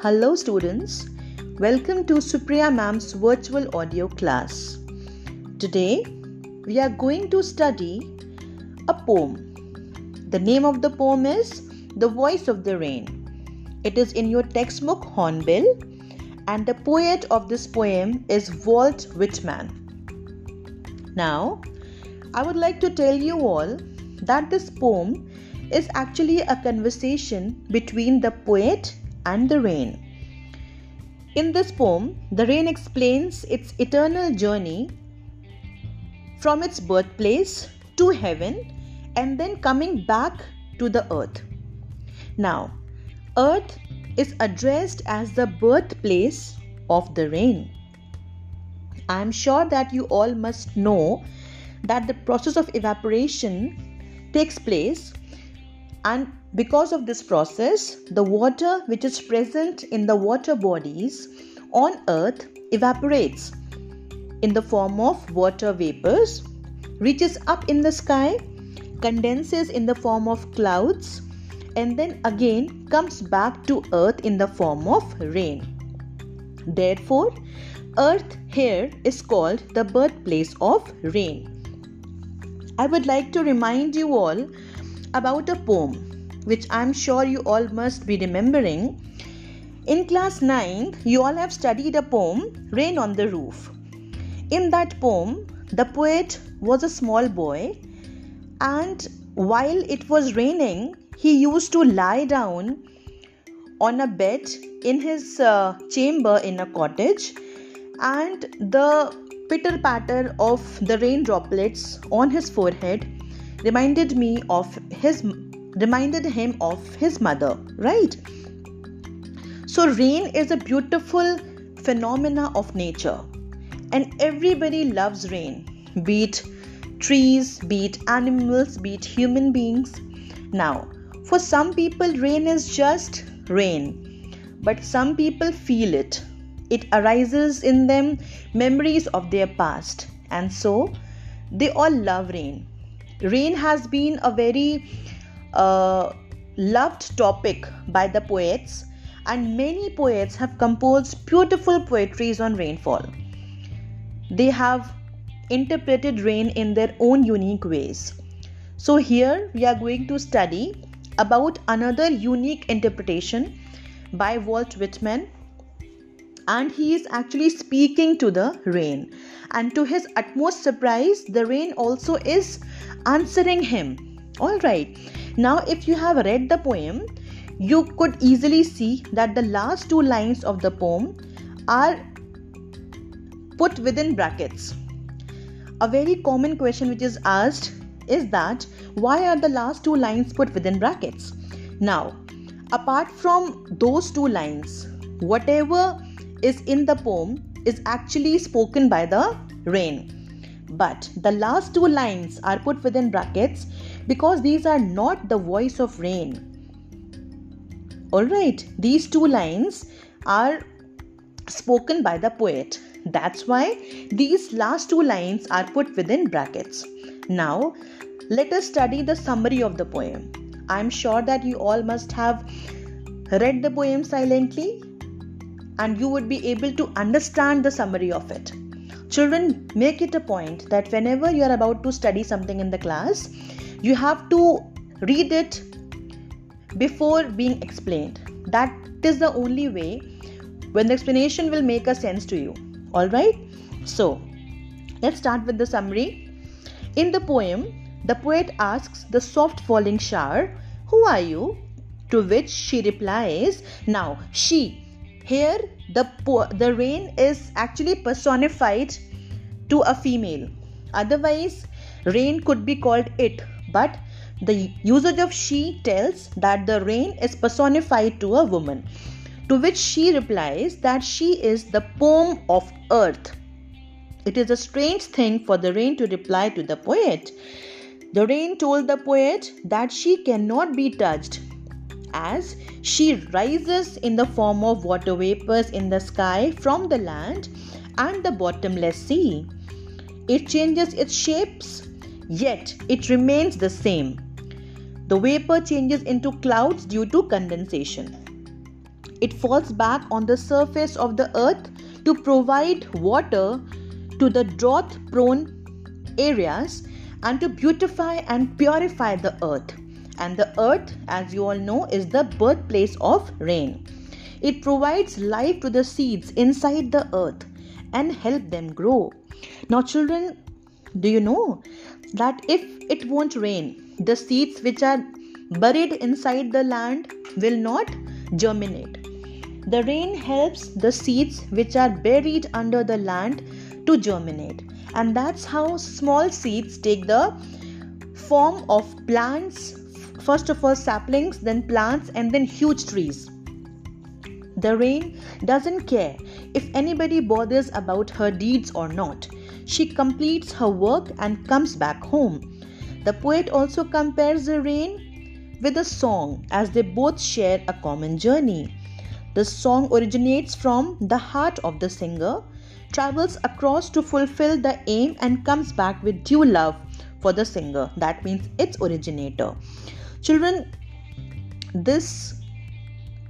Hello, students. Welcome to Supriya Ma'am's virtual audio class. Today, we are going to study a poem. The name of the poem is The Voice of the Rain. It is in your textbook Hornbill, and the poet of this poem is Walt Whitman. Now, I would like to tell you all that this poem is actually a conversation between the poet and the rain. In this poem, the rain explains its eternal journey from its birthplace to heaven and then coming back to the earth. Now, earth is addressed as the birthplace of the rain. I am sure that you all must know that the process of evaporation takes place and because of this process the water which is present in the water bodies on earth evaporates in the form of water vapors reaches up in the sky condenses in the form of clouds and then again comes back to earth in the form of rain. Therefore earth here is called the birthplace of rain. I would like to remind you all about a poem which I'm sure you all must be remembering. In class 9, you all have studied a poem, Rain on the Roof. In that poem, the poet was a small boy, and while it was raining, he used to lie down on a bed in his uh, chamber in a cottage, and the pitter patter of the rain droplets on his forehead reminded me of his reminded him of his mother right? So rain is a beautiful phenomena of nature and everybody loves rain be it trees be it animals be it human beings. Now for some people rain is just rain but some people feel it. It arises in them memories of their past and so they all love rain. Rain has been a very uh, loved topic by the poets and many poets have composed beautiful poetries on rainfall they have interpreted rain in their own unique ways so here we are going to study about another unique interpretation by Walt Whitman and he is actually speaking to the rain. And to his utmost surprise, the rain also is answering him. All right, now if you have read the poem, you could easily see that the last two lines of the poem are put within brackets. A very common question which is asked is that why are the last two lines put within brackets? Now, apart from those two lines, whatever is in the poem is actually spoken by the rain. But the last two lines are put within brackets because these are not the voice of rain. Alright, these two lines are spoken by the poet. That's why these last two lines are put within brackets. Now, let us study the summary of the poem. I'm sure that you all must have read the poem silently and you would be able to understand the summary of it. Children, make it a point that whenever you are about to study something in the class, you have to read it before being explained. That is the only way when the explanation will make a sense to you. Alright? So, let's start with the summary. In the poem, the poet asks the soft falling shower, Who are you? To which she replies, Now, she here, the, the rain is actually personified to a female. Otherwise, rain could be called it, but the usage of she tells that the rain is personified to a woman. To which she replies that she is the poem of earth. It is a strange thing for the rain to reply to the poet. The rain told the poet that she cannot be touched as she rises in the form of water vapors in the sky from the land and the bottomless sea. It changes its shapes, yet it remains the same. The vapor changes into clouds due to condensation. it falls back on the surface of the earth to provide water to the drought prone areas and to beautify and purify the earth. And the earth, as you all know, is the birthplace of rain. It provides life to the seeds inside the earth and help them grow. Now, children, do you know that if it won't rain, the seeds which are buried inside the land will not germinate. The rain helps the seeds which are buried under the land to germinate, and that's how small seeds take the form of plants first of all saplings, then plants, and then huge trees. The rain doesn't care if anybody bothers about her deeds or not. She completes her work and comes back home. The poet also compares the rain with a song as they both share a common journey. The song originates from the heart of the singer, travels across to fulfill the aim, and comes back with due love for the singer. That means its originator. Children, this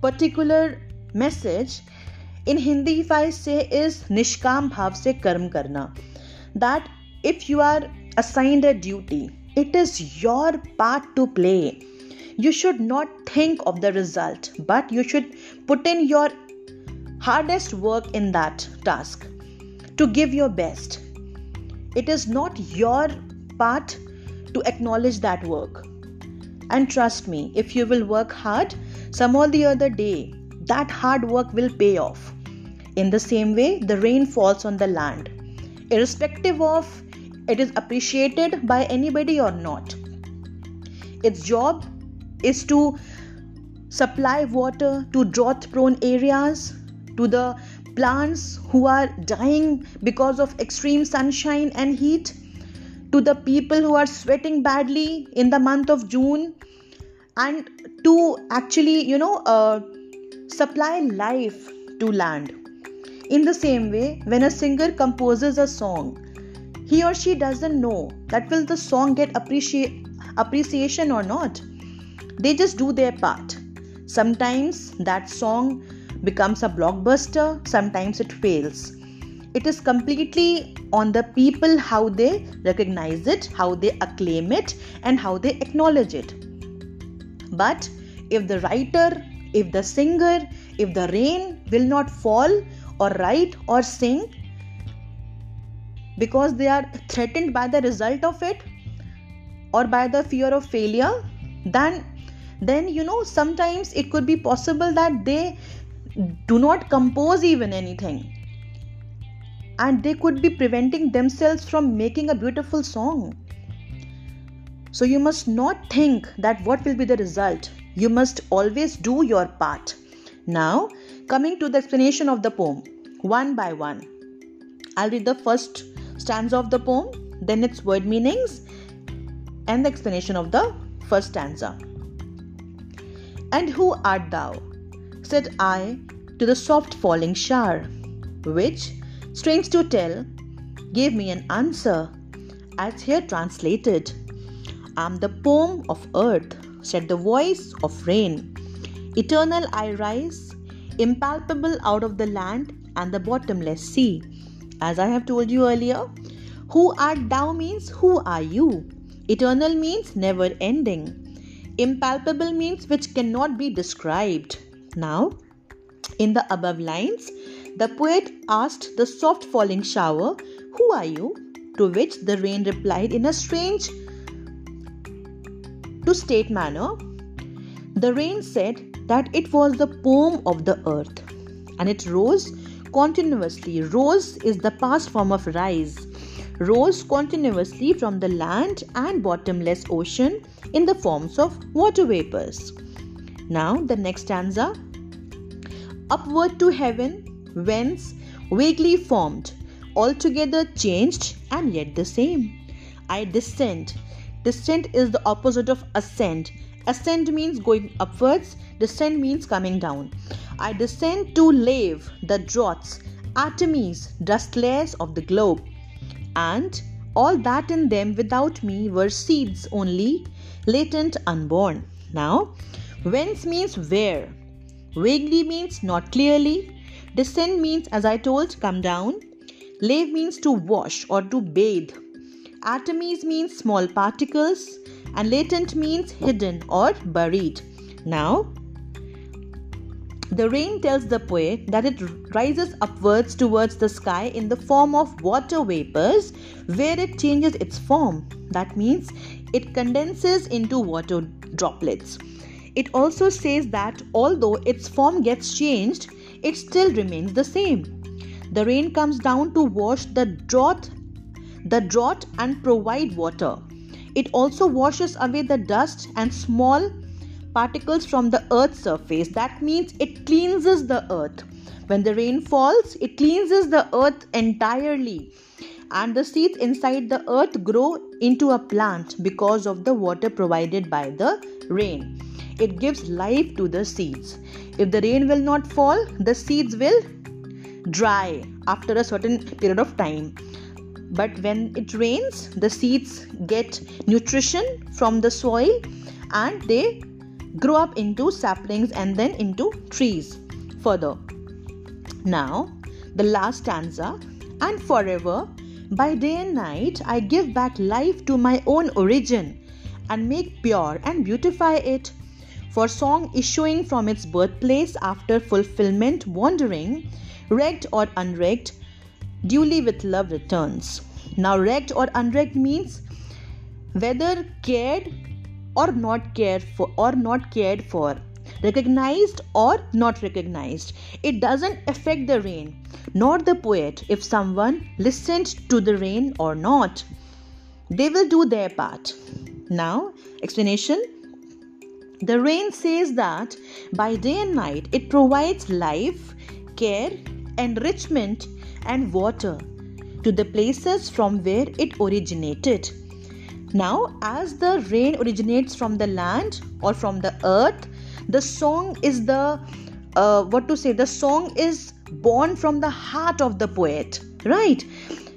particular message in Hindi, if I say, is Nishkam Bhav se Karm Karna. That if you are assigned a duty, it is your part to play you should not think of the result, but you should put in your hardest work in that task to give your best. It is not your part to acknowledge that work. And trust me, if you will work hard, some or the other day, that hard work will pay off. In the same way, the rain falls on the land, irrespective of it is appreciated by anybody or not. Its job is to supply water to drought prone areas, to the plants who are dying because of extreme sunshine and heat, to the people who are sweating badly in the month of June, and to actually, you know, uh, supply life to land. In the same way, when a singer composes a song, he or she doesn't know that will the song get appreciation or not they just do their part. Sometimes that song becomes a blockbuster, sometimes it fails. It is completely on the people how they recognize it, how they acclaim it, and how they acknowledge it. But if the writer, if the singer, if the rain will not fall or write or sing because they are threatened by the result of it or by the fear of failure, then then you know sometimes it could be possible that they do not compose even anything. And they could be preventing themselves from making a beautiful song. So you must not think that what will be the result. You must always do your part now coming to the explanation of the poem one by one i'll read the first stanza of the poem then its word meanings and the explanation of the first stanza and who art thou? said I to the soft falling shower, which, strange to tell, gave me an answer, as here translated I'm the poem of earth, said the voice of rain. Eternal I rise, impalpable out of the land and the bottomless sea. As I have told you earlier, who art thou means who are you? Eternal means never ending. Impalpable means which cannot be described. Now, in the above lines, the poet asked the soft falling shower, Who are you? To which the rain replied in a strange to state manner. The rain said that it was the poem of the earth and it rose continuously. Rose is the past form of rise rose continuously from the land and bottomless ocean in the forms of water vapors. Now, the next stanza Upward to heaven, whence vaguely formed, altogether changed and yet the same. I descend. Descent is the opposite of ascend. Ascend means going upwards, descend means coming down. I descend to lave the draughts, atomies, dust layers of the globe and all that in them without me were seeds only, latent, unborn. Now, whence means where. Vaguely means not clearly. Descend means, as I told, come down. Lave means to wash or to bathe. Atomies means small particles. And latent means hidden or buried. Now, the rain tells the poet that it rises upwards towards the sky in the form of water vapors where it changes its form. That means it condenses into water droplets. It also says that although its form gets changed, it still remains the same. The rain comes down to wash the drought, the drought and provide water. It also washes away the dust and small particles from the earth's surface. That means it cleanses the earth. When the rain falls, it cleanses the earth entirely. And the seeds inside the earth grow into a plant because of the water provided by the rain. It gives life to the seeds. If the rain will not fall, the seeds will dry after a certain period of time. But when it rains, the seeds get nutrition from the soil and they grow up into saplings and then into trees further. Now, the last stanza and forever, by day and night, I give back life to my own origin and make pure and beautify it. For song issuing from its birthplace after fulfillment, wandering, wrecked or unwrecked, duly with love returns. Now, wrecked or unwrecked means whether cared or not cared for or not cared for recognized or not recognized. It doesn't affect the rain nor the poet if someone listened to the rain or not. They will do their part. Now explanation. The rain says that by day and night it provides life care enrichment and water to the places from where it originated now, as the rain originates from the land or from the earth, the song is the uh, what to say, the song is born from the heart of the poet, right?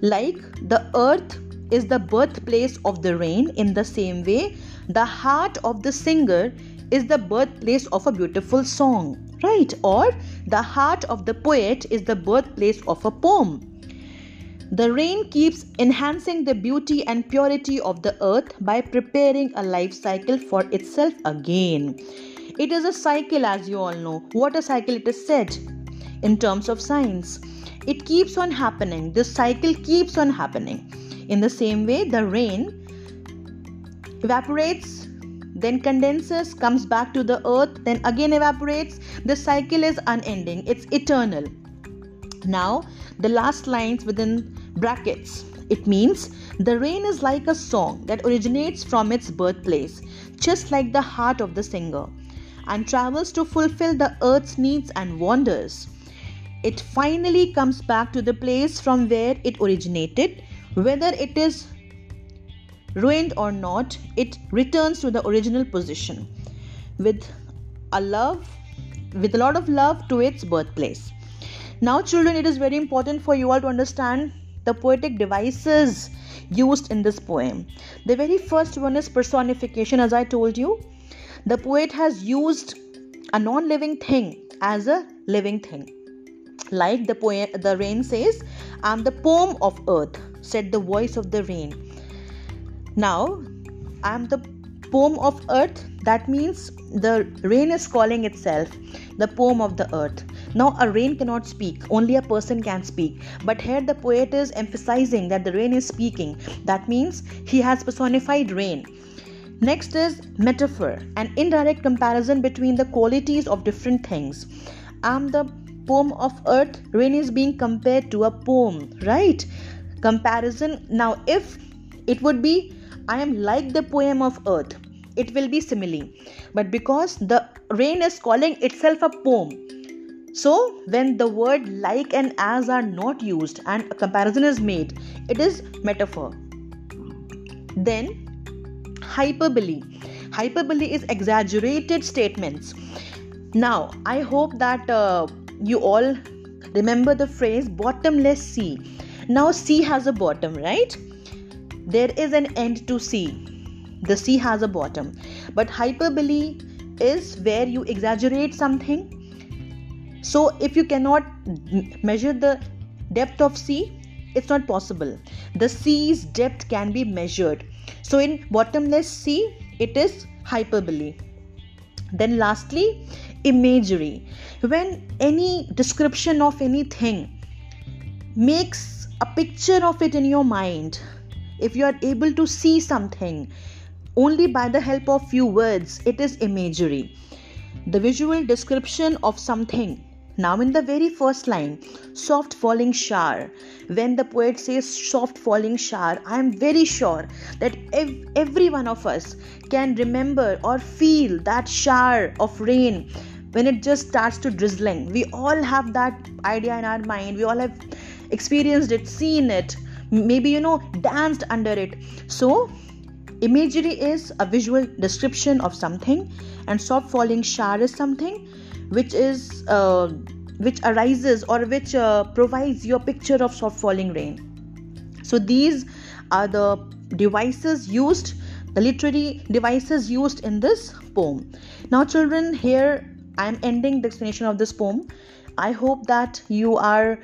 Like the earth is the birthplace of the rain, in the same way, the heart of the singer is the birthplace of a beautiful song, right? Or the heart of the poet is the birthplace of a poem. The rain keeps enhancing the beauty and purity of the earth by preparing a life cycle for itself again. It is a cycle, as you all know. What a cycle it is said in terms of science. It keeps on happening. This cycle keeps on happening. In the same way, the rain evaporates, then condenses, comes back to the earth, then again evaporates. The cycle is unending, it's eternal. Now, the last lines within brackets. It means the rain is like a song that originates from its birthplace, just like the heart of the singer, and travels to fulfill the earth's needs and wonders. It finally comes back to the place from where it originated, whether it is ruined or not, it returns to the original position with a love, with a lot of love to its birthplace. Now, children, it is very important for you all to understand the poetic devices used in this poem. The very first one is personification, as I told you. The poet has used a non living thing as a living thing. Like the poem, the rain says, I'm the poem of earth, said the voice of the rain. Now, I'm the poem of earth, that means the rain is calling itself the poem of the earth. Now, a rain cannot speak, only a person can speak. But here the poet is emphasizing that the rain is speaking. That means he has personified rain. Next is metaphor, an indirect comparison between the qualities of different things. I'm the poem of earth, rain is being compared to a poem, right? Comparison. Now, if it would be, I am like the poem of earth, it will be simile. But because the rain is calling itself a poem, so, when the word like and as are not used and a comparison is made, it is metaphor. Then, hyperbole. Hyperbole is exaggerated statements. Now, I hope that uh, you all remember the phrase bottomless sea. Now, sea has a bottom, right? There is an end to sea. The sea has a bottom. But hyperbole is where you exaggerate something. So if you cannot measure the depth of sea it's not possible. The sea's depth can be measured. So in bottomless sea it is hyperbole. Then lastly imagery. When any description of anything makes a picture of it in your mind if you are able to see something only by the help of few words it is imagery. The visual description of something. Now, in the very first line, soft falling shower, when the poet says soft falling shower, I am very sure that ev- every one of us can remember or feel that shower of rain when it just starts to drizzling. We all have that idea in our mind, we all have experienced it, seen it, maybe you know, danced under it. So, imagery is a visual description of something, and soft falling shower is something which is uh, which arises or which uh, provides your picture of soft falling rain. So these are the devices used the literary devices used in this poem. Now children here i am ending the explanation of this poem. I hope that you are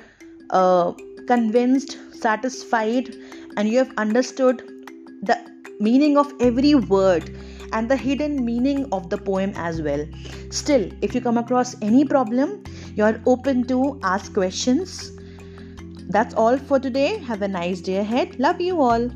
uh, convinced satisfied and you have understood the meaning of every word and the hidden meaning of the poem as well. Still, if you come across any problem, you are open to ask questions. That's all for today. Have a nice day ahead. Love you all.